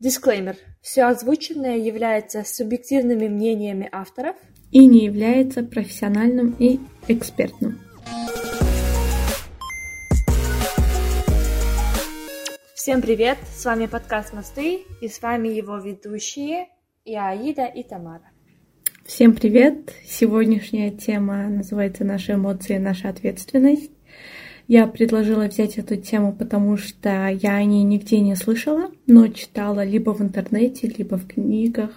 Дисклеймер. Все озвученное является субъективными мнениями авторов и не является профессиональным и экспертным. Всем привет! С вами подкаст «Мосты» и с вами его ведущие я Аида и Тамара. Всем привет! Сегодняшняя тема называется «Наши эмоции, наша ответственность». Я предложила взять эту тему, потому что я о ней нигде не слышала, но читала либо в интернете, либо в книгах.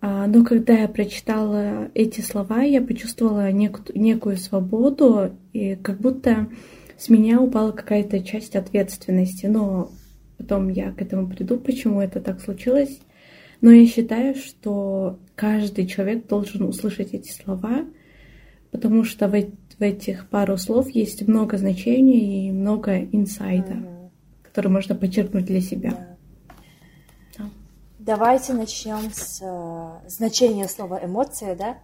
А, но когда я прочитала эти слова, я почувствовала нек- некую свободу, и как будто с меня упала какая-то часть ответственности. Но потом я к этому приду, почему это так случилось. Но я считаю, что каждый человек должен услышать эти слова, потому что в, в этих пару слов есть много значений и много инсайда, mm-hmm. которые можно подчеркнуть для себя. Yeah. Да. Давайте начнем с э, значения слова эмоция, да?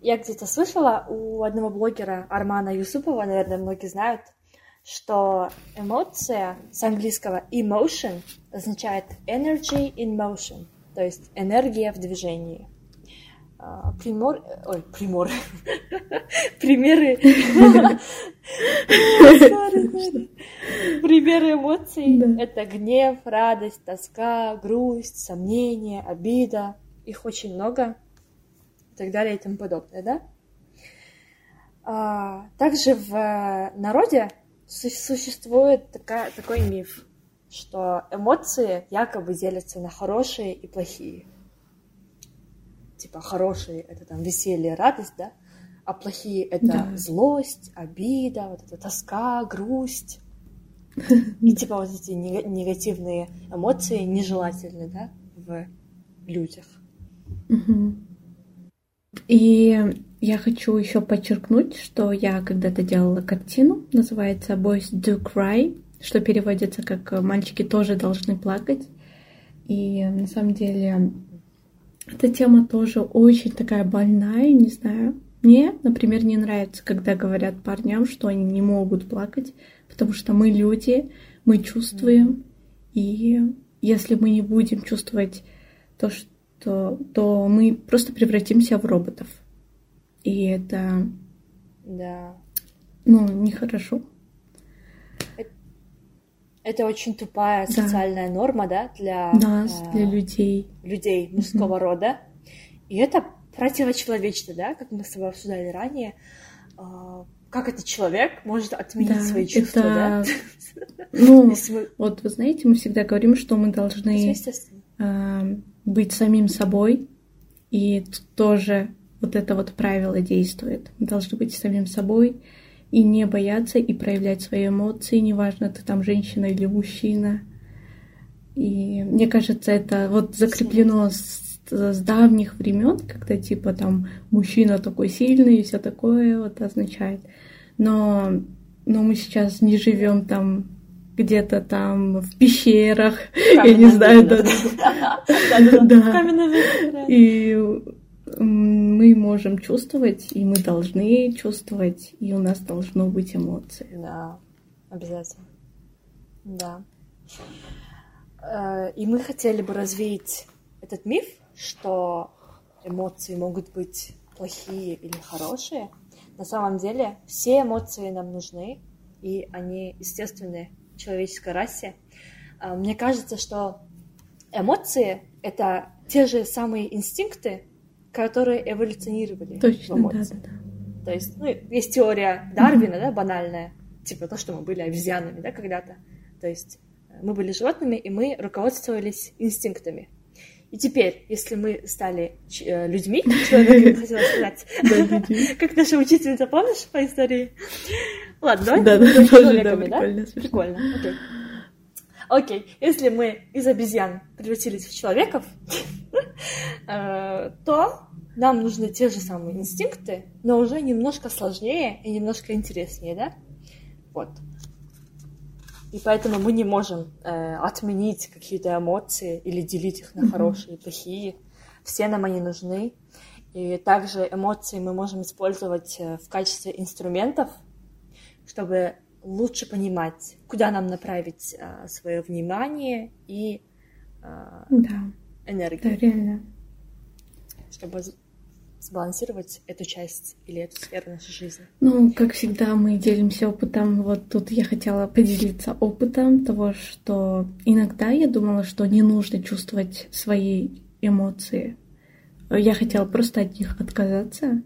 Я где-то слышала у одного блогера Армана Юсупова, наверное, многие знают, что эмоция с английского emotion означает energy in motion, то есть энергия в движении. А, примор... Ой, примор. Примеры... Примеры эмоций — это гнев, радость, тоска, грусть, сомнение, обида. Их очень много и так далее и тому подобное, да? А, также в народе существует такая, такой миф, что эмоции якобы делятся на хорошие и плохие типа хорошие это там веселье, радость, да, а плохие это да. злость, обида, вот эта тоска, грусть. И типа вот эти негативные эмоции нежелательны, да, в людях. И я хочу еще подчеркнуть, что я когда-то делала картину, называется Boys Do Cry, что переводится как «Мальчики тоже должны плакать». И на самом деле эта тема тоже очень такая больная, не знаю. Мне, например, не нравится, когда говорят парням, что они не могут плакать, потому что мы люди, мы чувствуем, и если мы не будем чувствовать то, что, то мы просто превратимся в роботов. И это, да. ну, нехорошо. Это очень тупая да. социальная норма, да, для нас, э, для людей. Людей мужского mm-hmm. рода. И это противочеловечно, да, как мы с тобой обсуждали ранее. Э, как этот человек может отменить да, свои чувства, это... да? Ну, мы... вот вы знаете, мы всегда говорим, что мы должны э, быть самим собой, и тоже вот это вот правило действует. Мы должны быть самим собой, и не бояться и проявлять свои эмоции, неважно, ты там женщина или мужчина. И мне кажется, это вот закреплено с, с давних времен, когда типа там мужчина такой сильный и все такое вот означает. Но, но мы сейчас не живем там где-то там в пещерах, я не знаю, да, да, и мы можем чувствовать, и мы должны чувствовать, и у нас должно быть эмоции. Да, обязательно. Да. Э, и мы хотели бы развеять этот миф, что эмоции могут быть плохие или хорошие. На самом деле все эмоции нам нужны, и они естественны человеческой расе. Э, мне кажется, что эмоции — это те же самые инстинкты, которые эволюционировали Точно, в. Да, да, да. То есть, ну, есть теория Дарвина, mm-hmm. да, банальная, типа то, что мы были обезьянами, да, когда-то. То есть э, мы были животными, и мы руководствовались инстинктами. И теперь, если мы стали э, людьми, хотела сказать, как наша учительница, помнишь по истории? Ладно, давай да, да, человеками, да? Прикольно, окей. Окей, если мы из обезьян превратились в человеков, э, то нам нужны те же самые инстинкты, но уже немножко сложнее и немножко интереснее, да? Вот. И поэтому мы не можем э, отменить какие-то эмоции или делить их на хорошие и плохие. Все нам они нужны. И также эмоции мы можем использовать э, в качестве инструментов, чтобы лучше понимать, куда нам направить а, свое внимание и э, Да, энергии, да, реально. чтобы сбалансировать эту часть или эту сферу нашей жизни. Ну, как всегда, мы делимся опытом. Вот тут я хотела поделиться опытом того, что иногда я думала, что не нужно чувствовать свои эмоции. Я хотела просто от них отказаться.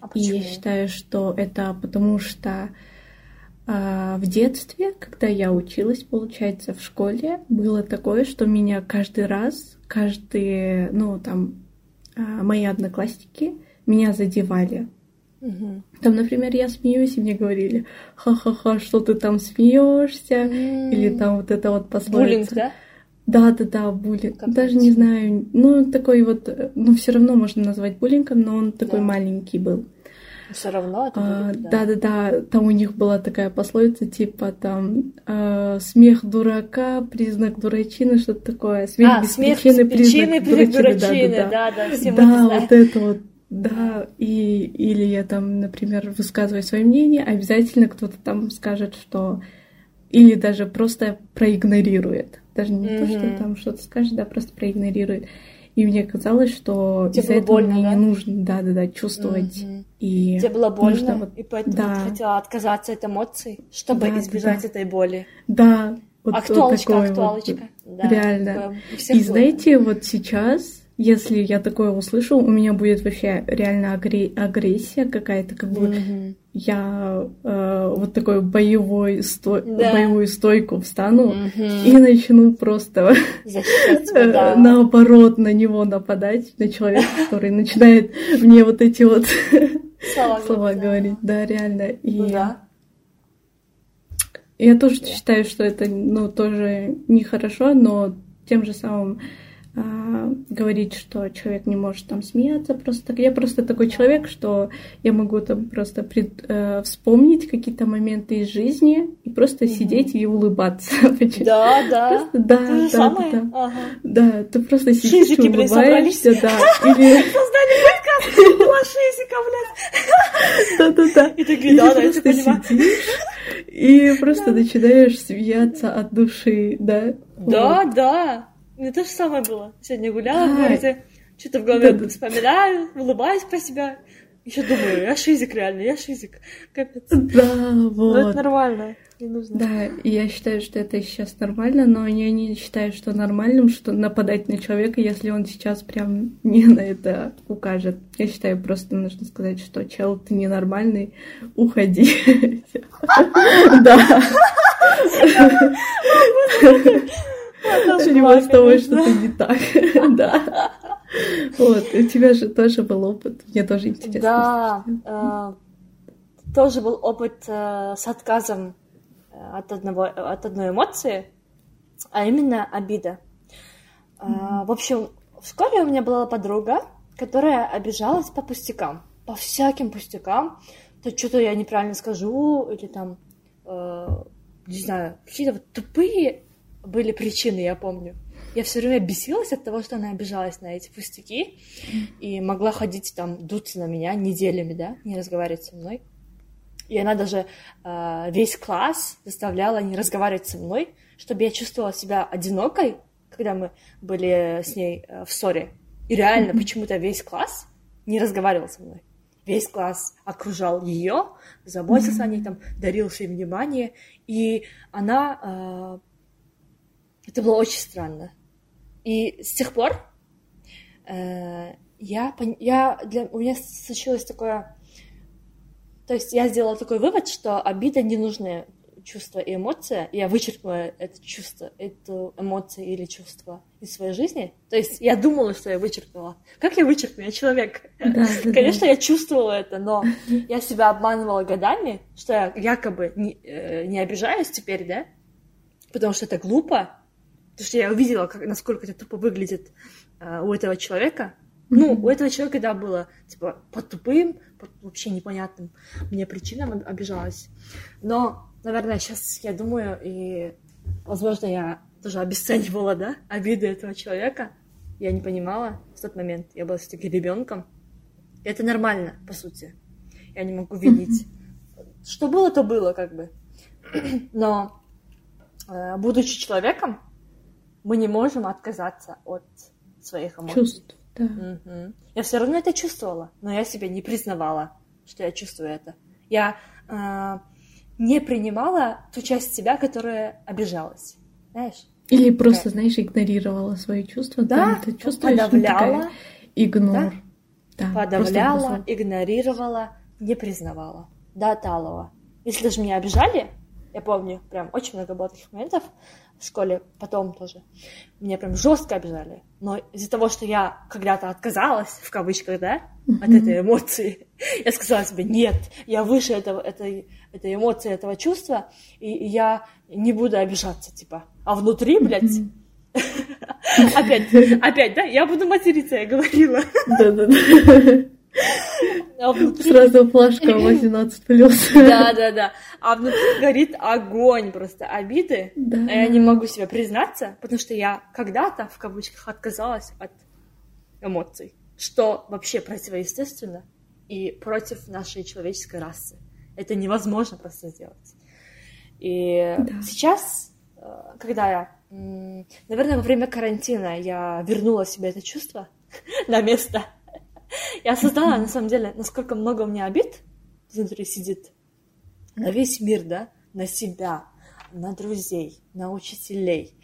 А И я считаю, что это потому что а, в детстве, когда я училась, получается, в школе, было такое, что меня каждый раз, каждые, ну, там, а, мои одноклассники меня задевали. Мгм. Там, например, я смеюсь, и мне говорили, ха-ха-ха, что ты там смеешься, или М. там вот это вот Буллинг, пословица. да? Да, да, да, буллинг. Как Даже не знаю, ну такой вот, э, ну все равно можно назвать буллингом, но он такой Да. маленький был. Все равно это А, буллинг, да, да, да, там у них была такая пословица типа там э, смех дурака, признак дурачины, что-то такое. Смех А, без смех причины, без причины, признак дурачины. дурачины, да, да, да, да, все да, вот это вот. Да, и или я там, например, высказываю свое мнение, обязательно кто-то там скажет, что или даже просто проигнорирует. Даже не то, что там что-то скажет, да, просто проигнорирует. И мне казалось, что Тебе из-за было этого больно, мне да? не нужно, да, да, да, чувствовать. Мгм. И Тебе было больно, нужно вот- и поэтому да. ты хотела отказаться от эмоций, чтобы Да, избежать да. этой боли. Да, вот, вот актуалочка, вот. актуалочка. Да, реально. И было. знаете, вот сейчас, если я такое услышу, у меня будет вообще реально агре- агрессия какая-то, как бы Мгм. Я э, вот такой боевой сто... Да. боевую стойку встану Мгм. и начну просто э, да. наоборот на него нападать, на человека, который начинает мне вот эти вот Слова, говорить. Да, реально. И Ну да. Я тоже считаю, что это, ну, тоже нехорошо, но тем же самым а, говорить, что человек не может там смеяться просто так. Я просто такой человек, что я могу там просто пред- э, вспомнить какие-то моменты из жизни и просто Мгм. сидеть и улыбаться. Да, да. Просто да, же да, самое. да. Ага. Да, ты просто сидишь и Шизики, блин, улыбаешься, да. Или Создали подкаст была шизика, блядь. да-да-да. И такие, Или да, да, я просто понимаю. сидишь и просто начинаешь смеяться от души, да? Да, да. Мне то же самое было. Сегодня гуляла в городе, что-то в голове вспоминаю, улыбаюсь про себя. Еще думаю, я шизик реально, я шизик. Капец. Да, Но это вот. нормально. Не нужно. Да, я считаю, что это сейчас нормально, но я не считаю, что нормальным, что нападать на человека, если он сейчас прям не на это укажет. Я считаю, просто нужно сказать, что чел, ты ненормальный, уходи. Да. Либо с того, что ты не так. Да. Вот, у тебя же тоже был опыт. Мне тоже интересно. Да, э, тоже был опыт э, с отказом э, от, одного, от одной эмоции, а именно обида. В общем, в школе у меня была подруга, которая обижалась по пустякам, по всяким пустякам. То что-то я неправильно скажу, или там, э, не знаю, какие-то вот тупые были причины, я помню. Я все время бесилась от того, что она обижалась на эти пустяки и могла ходить там, дуться на меня неделями, да, не разговаривать со мной. И она даже э, весь класс заставляла не разговаривать со мной, чтобы я чувствовала себя одинокой, когда мы были с ней э, в ссоре. И реально почему-то весь класс не разговаривал со мной. Весь класс окружал ее, заботился о ней, там, дарил всем внимание. И она... э, это было очень странно. И с тех пор э, я, я для, у меня случилось такое... То есть я сделала такой вывод, что обида не нужное чувство и эмоция. Я вычеркнула это чувство, эту эмоцию или чувство из своей жизни. То есть я думала, что я вычеркнула. Как я вычеркну? Я человек. Да, да, да. Конечно, я чувствовала это, но я себя обманывала годами, что я якобы не, э, не обижаюсь теперь, да? Потому что это глупо. Потому что я увидела, как, насколько это тупо выглядит э, у этого человека. Ну, Мгм. у этого человека, да, было, типа, по тупым, по вообще непонятным мне причинам об- обижалась. Но, наверное, сейчас я думаю, и, возможно, я тоже обесценивала, да, обиды этого человека. Я не понимала в тот момент. Я была все-таки ребенком. И это нормально, по сути. Я не могу винить. Что было, то было, как бы. Но, э, будучи человеком, мы не можем отказаться от своих эмоций. Чувств, да. Мгм. Я все равно это чувствовала, но я себе не признавала, что я чувствую это. Я а, не принимала ту часть себя, которая обижалась. Знаешь? Или просто, Такая- знаешь, игнорировала свои чувства. Да, ты чувствуешь, ну, подавляла, такая игнор. Да, просто подавляла, просто- игнорировала, не признавала до талого. Если же меня обижали, я помню, прям очень много было таких моментов в школе, потом тоже. Меня прям жестко обижали. Но из-за того, что я когда-то отказалась, в кавычках, да, от Мгм. этой эмоции, я сказала себе, нет, я выше этого, этой, этой эмоции, этого чувства, и, я не буду обижаться, типа. А внутри, блядь, Мгм. опять, опять, да, я буду материться, я говорила. Да-да-да. А внутри Сразу флажка 18 плюс. Да, да, да. А внутри горит огонь просто обиды. Да. А я не могу себе признаться, потому что я когда-то, в кавычках, отказалась от эмоций, что вообще противоестественно и против нашей человеческой расы. Это невозможно просто сделать. И Да. сейчас, э, когда я, наверное, во время карантина я вернула себе это чувство на место, я осознала, на самом деле, насколько много у меня обид внутри сидит на весь мир, да, на себя, на друзей, на учителей,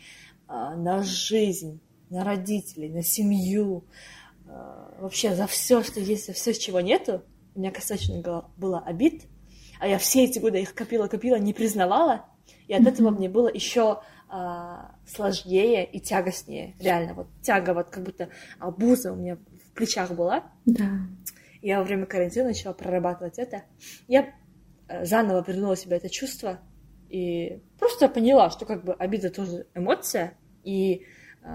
а, на жизнь, на родителей, на семью, а, вообще за все, что есть, за все, чего нету. У меня достаточно было- обид, а я все эти годы их копила, копила, не признавала, и от этого мне было еще а, сложнее и тягостнее, реально, вот тяга, вот как будто обуза у меня плечах была, Да. я во время карантина начала прорабатывать это. Я э, заново вернула себе это чувство и просто поняла, что как бы обида тоже эмоция, и э,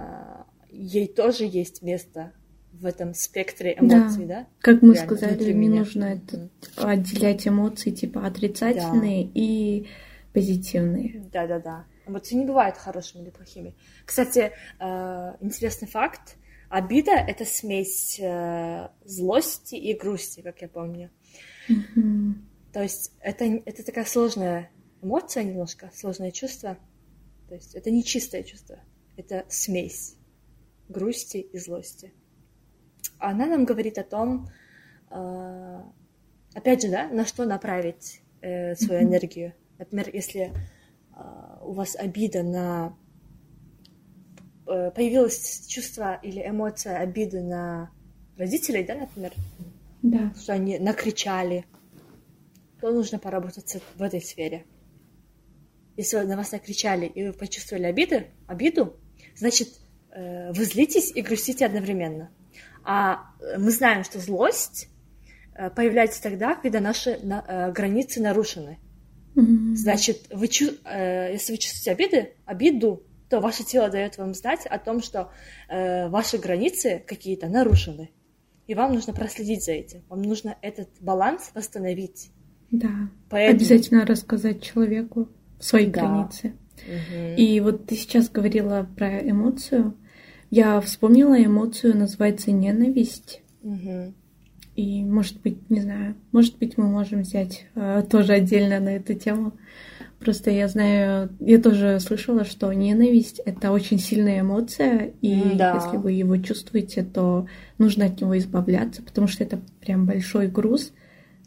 ей тоже есть место в этом спектре эмоций, да? Как мы Реально, сказали, не меня. нужно это отделять эмоции типа отрицательные и позитивные. Да-да-да. Эмоции не бывают хорошими или плохими. Кстати, э, интересный факт. Обида — это смесь э, злости и грусти, как я помню. То есть это, это такая сложная эмоция немножко, сложное чувство. То есть это не чистое чувство, это смесь грусти и злости. Она нам говорит о том, э, опять же, да, на что направить э, свою энергию. Например, если э, у вас обида на... э, появилось чувство или эмоция обиды на родителей, да, например, Да. что они накричали, то нужно поработать в этой сфере. Если на вас накричали и вы почувствовали обиды, обиду, значит, э, вы злитесь и грустите одновременно. А э, мы знаем, что злость появляется тогда, когда наши на- границы нарушены. Значит, вы, если вы чувствуете обиды, обиду, то ваше тело дает вам знать о том, что э, ваши границы какие-то нарушены. И вам нужно проследить за этим. Вам нужно этот баланс восстановить. Да. Поэтому... Обязательно рассказать человеку свои Да. границы. Мгм. И вот ты сейчас говорила про эмоцию. Я вспомнила эмоцию, называется ненависть. Мгм. И, может быть, не знаю, может быть, мы можем взять э, тоже отдельно на эту тему. Просто я знаю, я тоже слышала, что ненависть — это очень сильная эмоция, и М-да. если вы его чувствуете, то нужно от него избавляться, потому что это прям большой груз.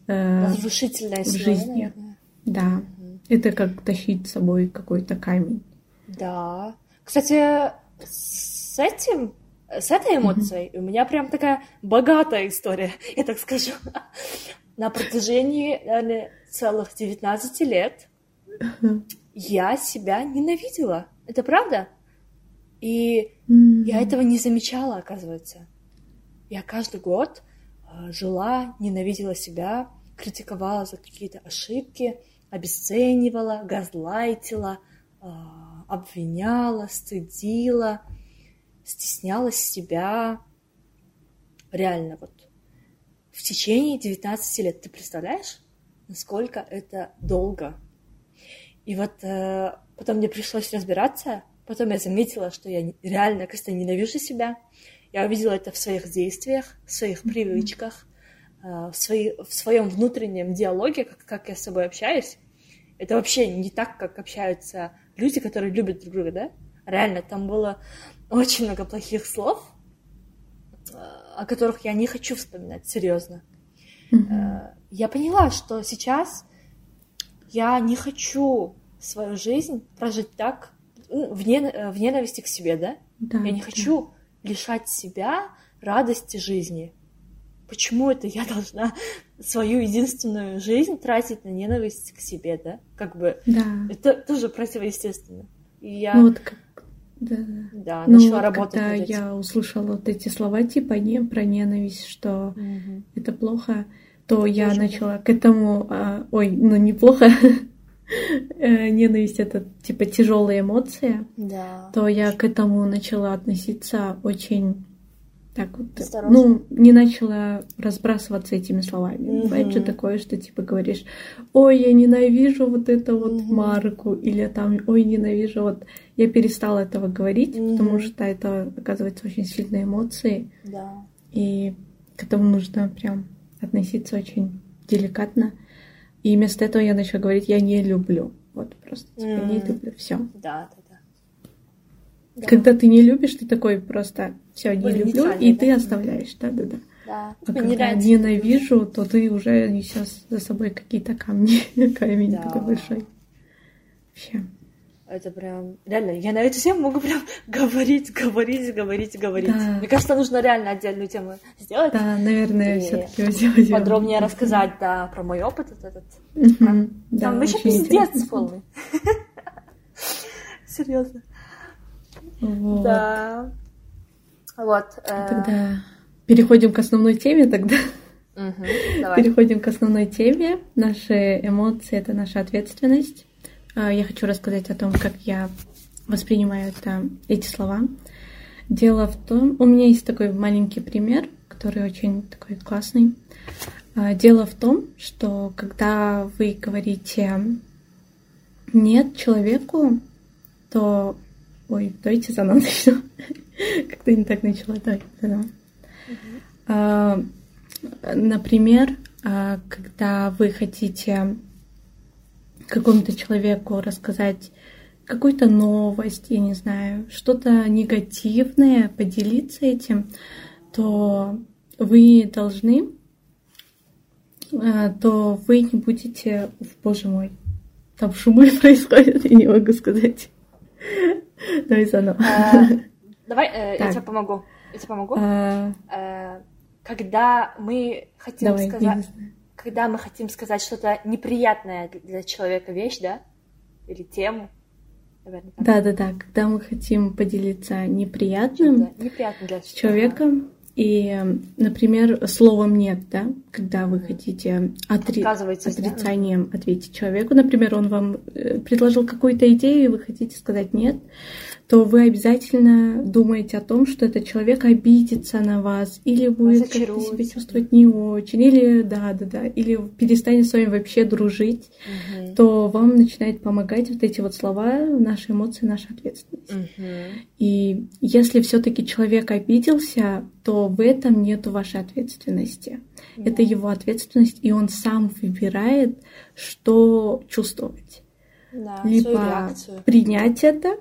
э, Разрушительная в сила, жизни. наверное. да, Мгм. это как тащить с собой какой-то камень. Да. Кстати, с этим, с этой эмоцией у меня прям такая богатая история, я так скажу. На протяжении, наверное, целых 19 лет я себя ненавидела. Это правда? И М, я этого не замечала, оказывается. Я каждый год э, жила, ненавидела себя, критиковала за какие-то ошибки, обесценивала, газлайтила, э, обвиняла, стыдила, стеснялась себя. Реально, вот в течение 19 лет. Ты представляешь, насколько это долго? И вот э, потом мне пришлось разбираться, потом я заметила, что я реально, кажется, ненавижу себя. Я увидела это в своих действиях, в своих привычках, э, в, свои, в своем внутреннем диалоге, как, как я с собой общаюсь. Это вообще не так, как общаются люди, которые любят друг друга, да? Реально, там было очень много плохих слов, о которых я не хочу вспоминать, серьезно. Mm-hmm. Я поняла, что сейчас я не хочу свою жизнь прожить так, ну, в, не, в ненависти к себе, да? да я не да. хочу лишать себя радости жизни. Почему это я должна свою единственную жизнь тратить на ненависть к себе, да? Как бы да. это тоже противоестественно. И я ну, вот как... да. Да, ну, начала вот работать когда я услышала вот эти слова типа не про ненависть, что Мгм. это плохо, то я Тоже начала к этому, а, ой, ну неплохо, Э, ненависть это типа тяжелая эмоция, Да. то я к этому начала относиться очень так вот, Осторожно. ну, не начала разбрасываться этими словами. Бывает же такое, что типа говоришь, ой, я ненавижу вот это вот Мгм. марку, или там, ой, ненавижу вот. Я перестала этого говорить, потому Мгм. что это, оказывается, очень сильные эмоции, Да. и к этому нужно прям относиться очень деликатно. И вместо этого я начала говорить, я не люблю. Вот просто, типа, не М. люблю, все. Да, да, да. Да. Когда ты не любишь, ты такой просто все не Более люблю, и да? ты оставляешь, да, да, да. Да. А Тебе не когда нравится. ненавижу, то ты уже несешь за собой какие-то камни, камень Да. такой большой. Вообще. Это прям... Реально, я на эту тему могу прям говорить, говорить, говорить, говорить. Да. Мне кажется, нужно реально отдельную тему сделать. Да, наверное, И все-таки возьмем. Подробнее рассказать, да, про мой опыт вот этот. Мгм. Да, Там еще пиздец полный. Серьезно. Вот. Да. Вот. э, Тогда переходим к основной теме тогда. Давай. Переходим к основной теме. Наши эмоции — это наша ответственность. А, Я хочу рассказать о том, как я воспринимаю это, эти слова. Дело в том, у меня есть такой маленький пример, который очень такой классный. А, Дело в том, что когда вы говорите нет человеку, то... Ой, давайте заново начну. Как-то не так начала. Давай заново. А, Например, когда вы хотите какому-то человеку рассказать какую-то новость, я не знаю, что-то негативное, поделиться этим, то вы должны, а, то вы не будете, боже мой, там шумы происходят, я не могу сказать. Давай заново. Э, Давай, я тебе помогу. Я тебе помогу. А, Э, Когда мы хотим сказать... Когда мы хотим сказать что-то неприятное для человека вещь, да? Или тему. Наверное, так. Да-да-да, когда мы хотим поделиться неприятным, Да, неприятно для с человеком. И, например, словом нет, да, когда вы хотите отри- Отказываетесь, да? отрицанием ответить человеку. Например, он вам э, предложил какую-то идею, и вы хотите сказать нет, то вы обязательно думаете о том, что этот человек обидится на вас, или будет как-то себя чувствовать не очень, или да, да, да, или перестанет с вами вообще дружить, Мгм. то вам начинает помогать вот эти вот слова, наши эмоции, наша ответственность. Мгм. И если все-таки человек обиделся, то в этом нет вашей ответственности. Это его ответственность, и он сам выбирает, что чувствовать. Да, Либо принять это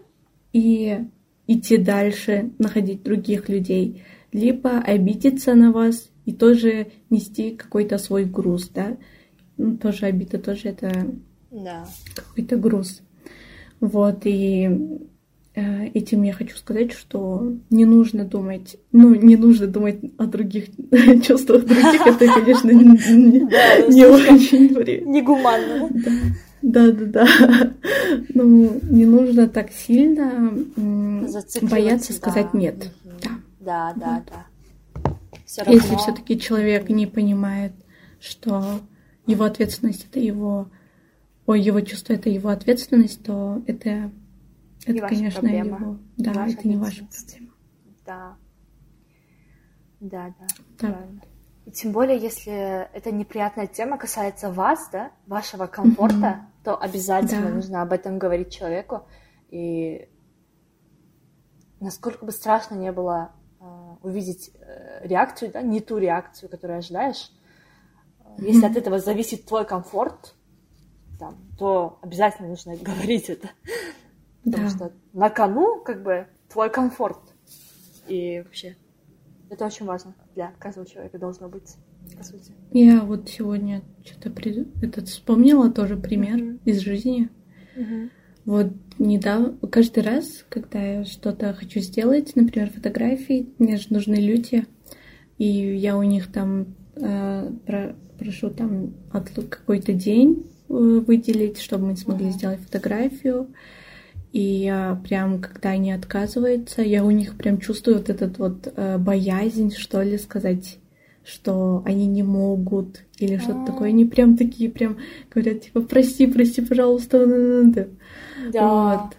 и идти дальше, находить других людей, либо обидеться на вас и тоже нести какой-то свой груз, да. Ну, тоже обида, тоже это Да. какой-то груз. Вот, и этим я хочу сказать, что не нужно думать, ну, не нужно думать о других чувствах других, это, конечно, не, очень Негуманно. Да, да, да. Ну, не нужно так сильно бояться сказать нет. Да. Да, да, Если все-таки человек не понимает, что его ответственность это его, ой, его чувство это его ответственность, то это, это, Не ваша конечно, проблема. его, да, Ваша это не ваша проблема. Да. Да, да. Правильно. И тем более, если эта неприятная тема касается вас, да, вашего комфорта, то обязательно Да. нужно об этом говорить человеку. И насколько бы страшно не было а, увидеть э, реакцию, да, не ту реакцию, которую ожидаешь, э, если от этого зависит твой комфорт, там, то обязательно нужно говорить это. Потому Да. что на кону как бы твой комфорт. И вообще это очень важно для каждого человека должно быть, по сути. Я вот сегодня что-то при... этот вспомнила тоже пример Мгм. из жизни. Вот недавно, каждый раз, когда я что-то хочу сделать, например, фотографии, мне же нужны люди, и я у них там э, про- прошу там отлу- какой-то день э, выделить, чтобы мы смогли Мгм. сделать фотографию. И я прям, когда они отказываются, я у них прям чувствую вот этот вот э, боязнь, что ли, сказать, что они не могут или что-то А. такое. Они прям такие, прям говорят, типа, прости, прости, пожалуйста. да-да-да-да». Да. Вот.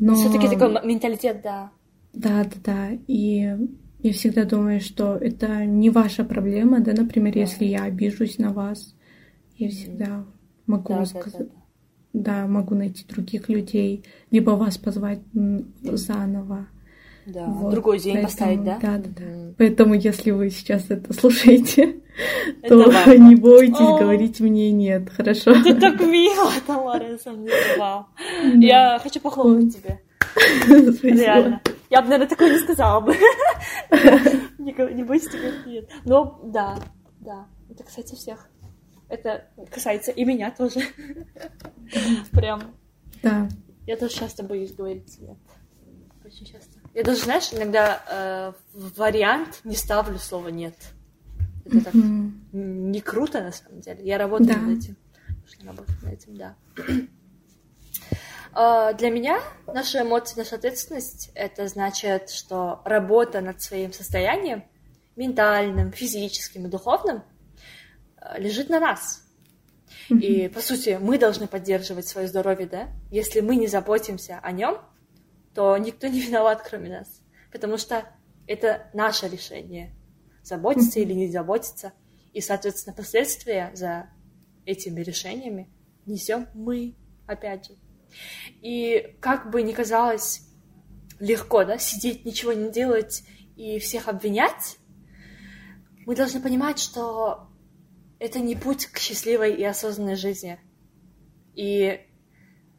Но... Все-таки такой менталитет, да. Да, да, да. И я всегда думаю, что это не ваша проблема, да, например, Да. если я обижусь на вас, я всегда могу Да, да, сказать, да, да, могу найти других людей, либо вас позвать заново. да. Вот, Другой день поэтому- поставить, да? да, да, да. Мгм. Поэтому, если вы сейчас это слушаете, Это то важно. не бойтесь О. говорить мне нет, хорошо? Ты так мило, Тамара, на самом деле, вау. Я хочу похлопать тебе. Реально. Я бы, наверное, такое не сказала бы. Не го- Не бойся тебе нет. Но да, да. Это касается всех. Это касается и меня тоже. Прям. Да. Я тоже часто боюсь говорить нет. Очень часто. Я даже, знаешь, иногда э, в вариант не ставлю слово нет. Это так не круто, на самом деле. Я работаю Да. над этим. Работать над этим, да. А, Для меня наши эмоции, наша ответственность — это значит, что работа над своим состоянием, ментальным, физическим и духовным, лежит на нас. И, по сути, мы должны поддерживать свое здоровье, да? Если мы не заботимся о нем, то никто не виноват, кроме нас. Потому что это наше решение — заботиться или не заботиться. И, соответственно, последствия за этими решениями несем мы, опять же. И как бы ни казалось легко, да, сидеть, ничего не делать и всех обвинять, мы должны понимать, что это не путь к счастливой и осознанной жизни. И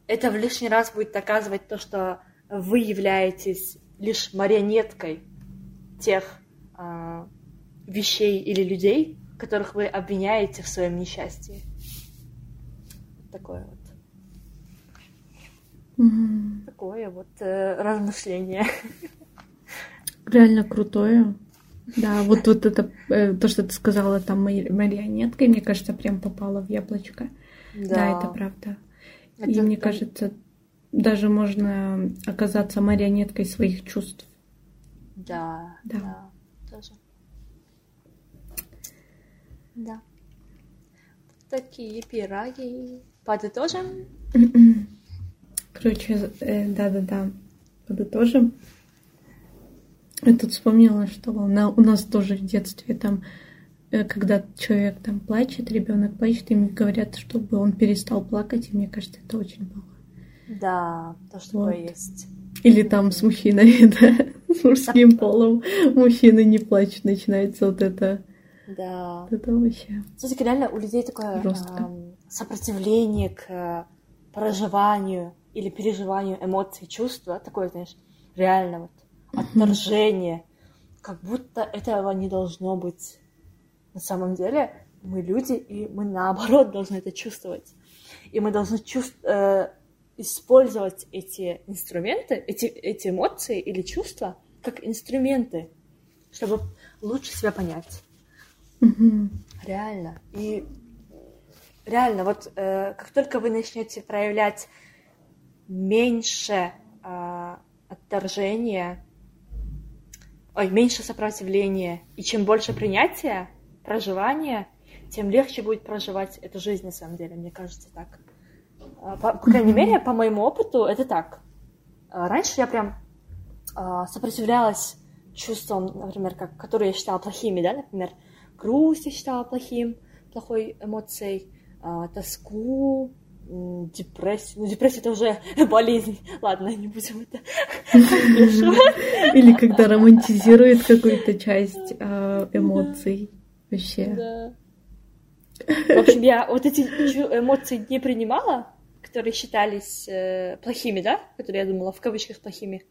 это в лишний раз будет доказывать то, что вы являетесь лишь марионеткой тех а, вещей или людей, которых вы обвиняете в своем несчастье. Такое вот, Мгм. такое вот э, размышление. Реально крутое. Да, вот, вот это, э, то, что ты сказала там мари- марионеткой, мне кажется, прям попало в яблочко. Да, это правда. И Это мне кажется, даже можно оказаться марионеткой своих чувств. Да, Да. да, тоже. Да. Такие пироги. Подытожим? Короче, э, да-да-да, подытожим. Я тут вспомнила, что на- у нас тоже в детстве там, э, когда человек там плачет, ребенок плачет, им говорят, чтобы он перестал плакать, и мне кажется, это очень плохо. Да, то, что Вот. есть. Или там с мужчиной, да, с мужским полом мужчины не плачут, начинается вот это, Да. вот это вообще. Все-таки реально у людей такое ам, сопротивление к э, проживанию или переживанию эмоций, чувства, такое, знаешь, реально вот отторжение, как будто этого не должно быть. На самом деле мы люди, и мы наоборот должны это чувствовать. И мы должны чувств- э, использовать эти инструменты, эти, эти эмоции или чувства как инструменты, чтобы лучше себя понять. Мгм. Реально. И реально, вот э, как только вы начнете проявлять меньше а, отторжения, ой, меньше сопротивления, и чем больше принятия, проживания, тем легче будет проживать эту жизнь, на самом деле, мне кажется так. А, По, по крайней мере, по моему опыту, это так. А, Раньше я прям а, сопротивлялась чувствам, например, как, которые я считала плохими, да, например, грусть я считала плохим, плохой эмоцией, тоску, депрессию. Ну, депрессия это уже болезнь. Ладно, не будем это. Или когда романтизирует какую-то часть э, эмоций. Вообще. В общем, я вот эти эмоции не принимала которые считались э, плохими, да, которые я думала в кавычках плохими.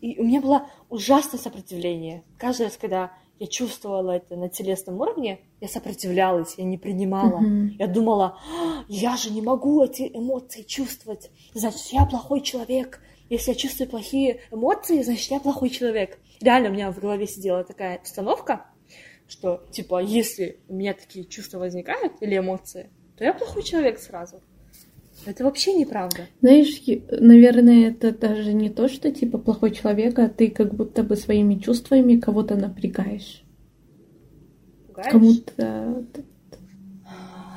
И у меня было ужасное сопротивление. Каждый раз, когда я чувствовала это на телесном уровне, я сопротивлялась, я не принимала. Mm-hmm. Я думала, «А, я же не могу эти эмоции чувствовать. Значит, я плохой человек. Если я чувствую плохие эмоции, значит, я плохой человек. Реально у меня в голове сидела такая установка, что, типа, если у меня такие чувства возникают или эмоции, то я плохой человек сразу. Это вообще неправда. Знаешь, наверное, это даже не то, что типа плохой человек, а ты как будто бы своими чувствами кого-то напрягаешь. Пугаешь? Кому-то...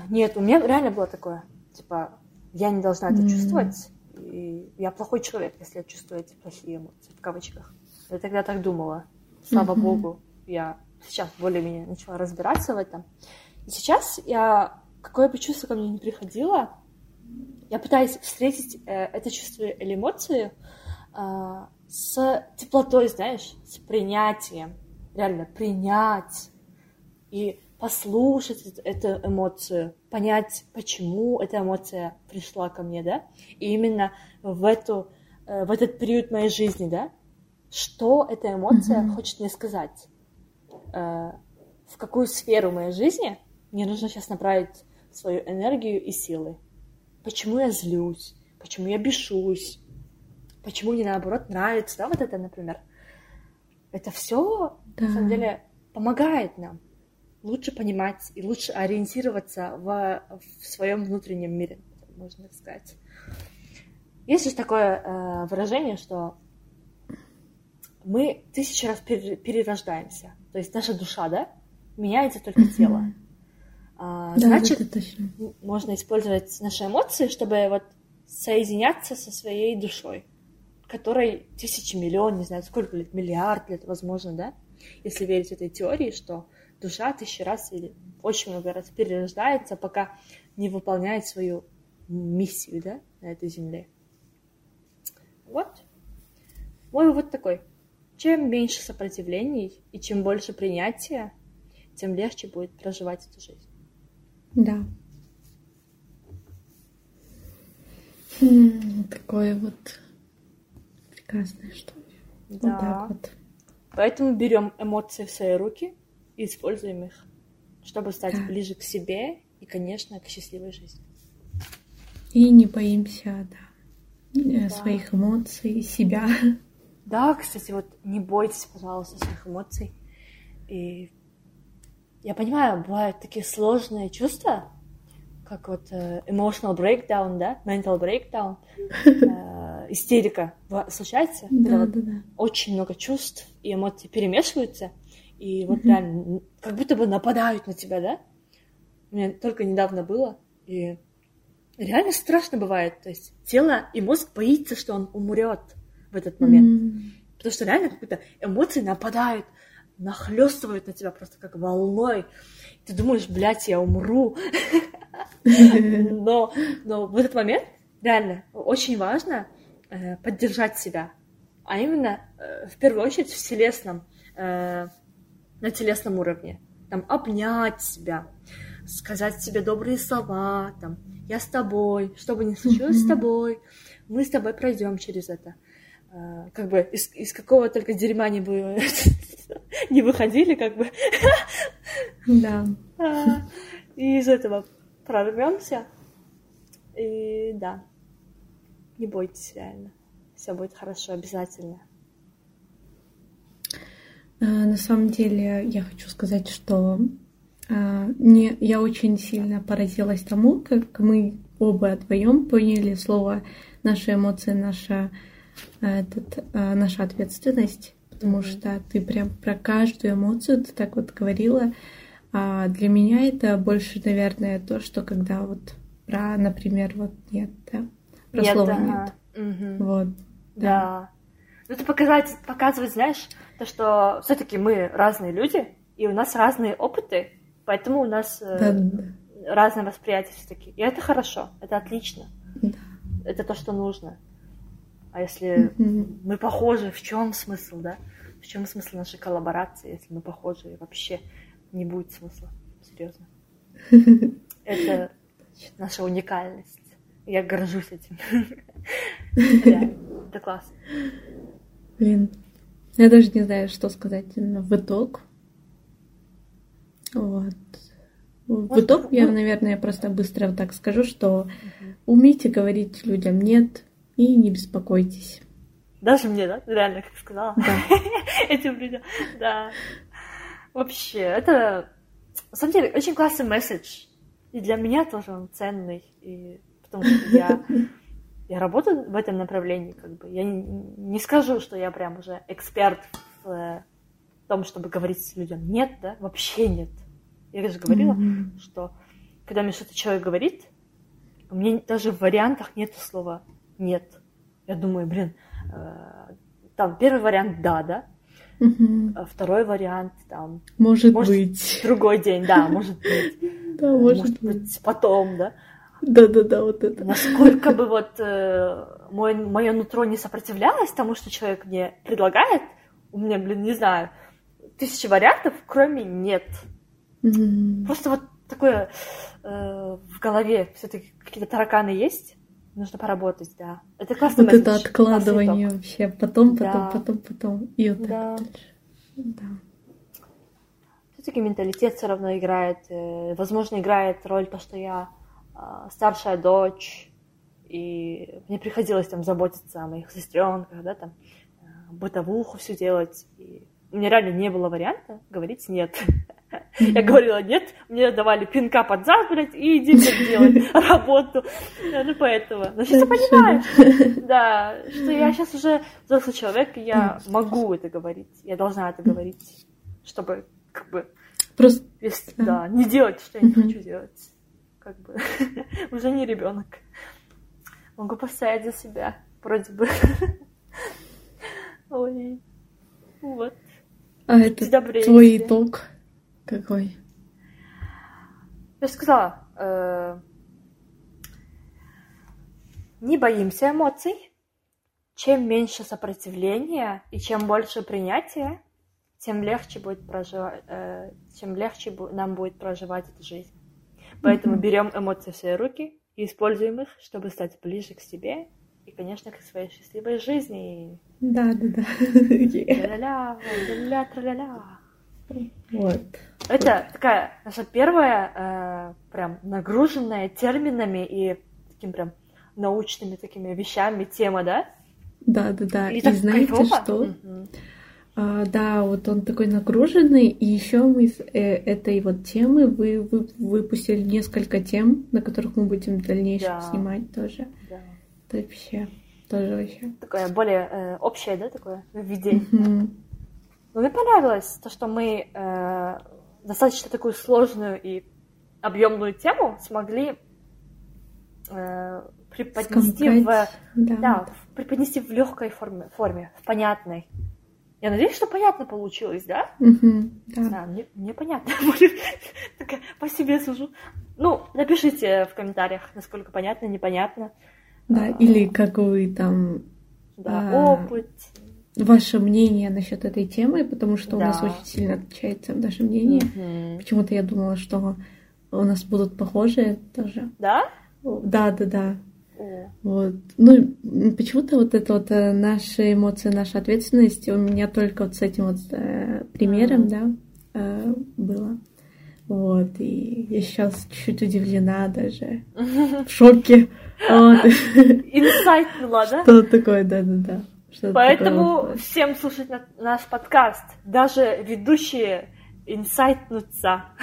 Нет, у меня реально было такое. Типа, я не должна это mm. чувствовать. И я плохой человек, если я чувствую эти плохие эмоции, в кавычках. Я тогда так думала. Слава mm-hmm. богу, я сейчас более-менее начала разбираться в этом. И сейчас я, какое бы чувство ко мне не приходило, я пытаюсь встретить э, это чувство или эмоцию э, с теплотой, знаешь, с принятием. Реально принять и послушать эту эмоцию, понять, почему эта эмоция пришла ко мне, да, и именно в, эту, э, в этот период моей жизни, да, что эта эмоция mm-hmm. хочет мне сказать, э, в какую сферу моей жизни мне нужно сейчас направить свою энергию и силы. Почему я злюсь? Почему я бешусь? Почему мне наоборот нравится, да, вот это, например. Это все, да. на самом деле, помогает нам лучше понимать и лучше ориентироваться в, в своем внутреннем мире, можно так сказать. Есть же такое э, выражение, что мы тысячу раз перерождаемся. То есть наша душа, да, меняется только тело. А, да, значит, это точно. можно использовать наши эмоции, чтобы вот соединяться со своей душой, которой тысячи миллион, не знаю, сколько лет, миллиард лет, возможно, да? Если верить этой теории, что душа тысячи раз или очень много раз перерождается, пока не выполняет свою миссию, да, на этой земле. Вот. Мой вывод такой. Чем меньше сопротивлений и чем больше принятия, тем легче будет проживать эту жизнь. Да. Хм, такое вот прекрасное что ли. Да. Вот так вот. Поэтому берем эмоции в свои руки и используем их, чтобы стать да. ближе к себе и, конечно, к счастливой жизни. И не боимся, да, да. своих эмоций, себя. Да, кстати, вот не бойтесь, пожалуйста, своих эмоций. И я понимаю, бывают такие сложные чувства, как вот uh, emotional breakdown, да, mental breakdown, uh, истерика случается, да, когда да, вот да. очень много чувств и эмоций перемешиваются, и вот mm-hmm. реально как будто бы нападают на тебя, да? У меня только недавно было, и реально страшно бывает, то есть тело и мозг боится, что он умрет в этот момент, mm-hmm. потому что реально как будто эмоции нападают, нахлестывают на тебя просто как волной. Ты думаешь, блядь, я умру. Но, но в этот момент реально очень важно э, поддержать себя, а именно э, в первую очередь в телесном, э, на телесном уровне. Там обнять себя, сказать себе добрые слова, там, я с тобой, что бы ни случилось с тобой, мы с тобой пройдем через это. Как бы из, из какого только дерьма не, бы, не выходили, как бы. Да. А, и из этого прорвемся. И да, не бойтесь реально. Все будет хорошо, обязательно. А, на самом деле я хочу сказать, что а, не, я очень сильно поразилась тому, как мы оба вдвоем поняли слово наши эмоции, наша этот, а, наша ответственность, потому mm-hmm. что ты прям про каждую эмоцию ты так вот говорила. А для меня это больше, наверное, то, что когда вот про, например, вот нет, да, про нет, слова ага. нет. Угу. Вот. Да. да. Ну, это показать, показывать, знаешь, то, что все-таки мы разные люди, и у нас разные опыты, поэтому у нас э, да, да. разное восприятие все-таки. И это хорошо, это отлично. Да. Это то, что нужно. А если mm-hmm. мы похожи, в чем смысл, да? В чем смысл нашей коллаборации, если мы похожи, и вообще не будет смысла, серьезно. Это наша уникальность, Я горжусь этим. Это классно. Блин, я даже не знаю, что сказать в итог. Вот. В итог я, наверное, просто быстро так скажу, что умейте говорить людям «нет» и не беспокойтесь. Даже мне, да? Реально, как сказала. Да. Этим людям. Да. Вообще, это, на самом деле, очень классный месседж. И для меня тоже он ценный. И потому что я, я работаю в этом направлении, как бы. Я не, не скажу, что я прям уже эксперт в, в том, чтобы говорить людям нет, да, вообще нет. Я же говорила, mm-hmm. что когда мне что-то человек говорит, у меня даже в вариантах нет слова нет. Я думаю, блин, э, там первый вариант да, да, Угу. Второй вариант там. Может, может быть. Другой день, да, может быть. Да, может, быть. потом, да. Да, да, да, вот это. Насколько бы вот э, мой, мое нутро не сопротивлялось тому, что человек мне предлагает, у меня, блин, не знаю, тысячи вариантов, кроме нет. Mm-hmm. Просто вот такое э, в голове все-таки какие-то тараканы есть. Нужно поработать, да. Это классно. Вот это откладывание вообще. Потом, потом, да. потом, потом. И вот да. это Да. Все-таки менталитет все равно играет. Э, возможно, играет роль то, что я а, старшая дочь, и мне приходилось там заботиться о моих сестренках, да, там э, бытовуху все делать. И у меня реально не было варианта говорить нет. Я говорила, нет, мне давали пинка под зад, блядь, и иди делать работу. Ну, поэтому. Ну, сейчас я понимаю, да, что я сейчас уже взрослый человек, и я могу это говорить. Я должна это говорить, чтобы, как бы, Просто... Да, не делать, что я не хочу делать. Как бы, уже не ребенок. Могу постоять за себя, вроде бы. Ой, вот. А это твой итог? Какой? Я же сказала, э, не боимся эмоций. Чем меньше сопротивления и чем больше принятия, тем легче будет проживать, э, тем легче нам будет проживать эту жизнь. Поэтому mm-hmm. берем эмоции в свои руки и используем их, чтобы стать ближе к себе и, конечно, к своей счастливой жизни. Да, да, да. Тра-ля-ля, тра-ля-ля. Вот. Это такая наша первая, э, прям нагруженная терминами и таким прям научными такими вещами тема, да? Да, да, да. И, и знаете кайфово? что? Угу. А, да, вот он такой нагруженный, и еще мы с э, этой вот темы вы, вы выпустили несколько тем, на которых мы будем в дальнейшем да. снимать тоже. Да. Это вообще тоже вообще. Такое более э, общее, да, такое введение. Угу. Но мне понравилось то, что мы э, достаточно такую сложную и объемную тему смогли э, преподнести в, да. Да, преподнести в легкой форме, форме, в понятной. Я надеюсь, что понятно получилось, да? Угу, да. да мне, мне понятно. По себе сужу. Ну, напишите в комментариях, насколько понятно, непонятно. Да, а, или какой там да, а, опыт ваше мнение насчет этой темы, потому что да. у нас очень сильно отличается наше мнение. Угу. Почему-то я думала, что у нас будут похожие тоже. Да? Да, да, да. Вот. Ну, почему-то вот это вот э, наши эмоции, наша ответственность у меня только вот с этим вот э, примером, mm. да, э, было. Вот, и я сейчас чуть-чуть удивлена даже, в шоке. Инсайт была, да? Что такое, да-да-да. Поэтому такое... всем слушать наш подкаст, даже ведущие инсайтнутся.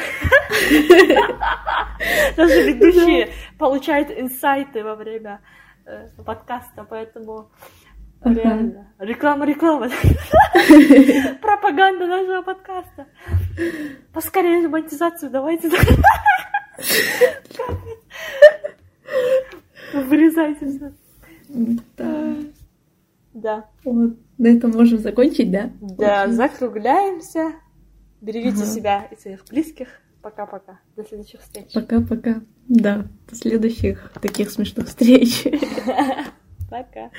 Даже ведущие получают инсайты во время э, подкаста, поэтому реально. Реклама, реклама. Пропаганда нашего подкаста. Поскорее монетизацию давайте. Вырезайте все. Да. Вот. На этом можем закончить, да? Да, Очень. закругляемся. Берегите ага. себя и своих близких. Пока-пока. До следующих встреч. Пока-пока. Да, до следующих таких смешных встреч. Пока.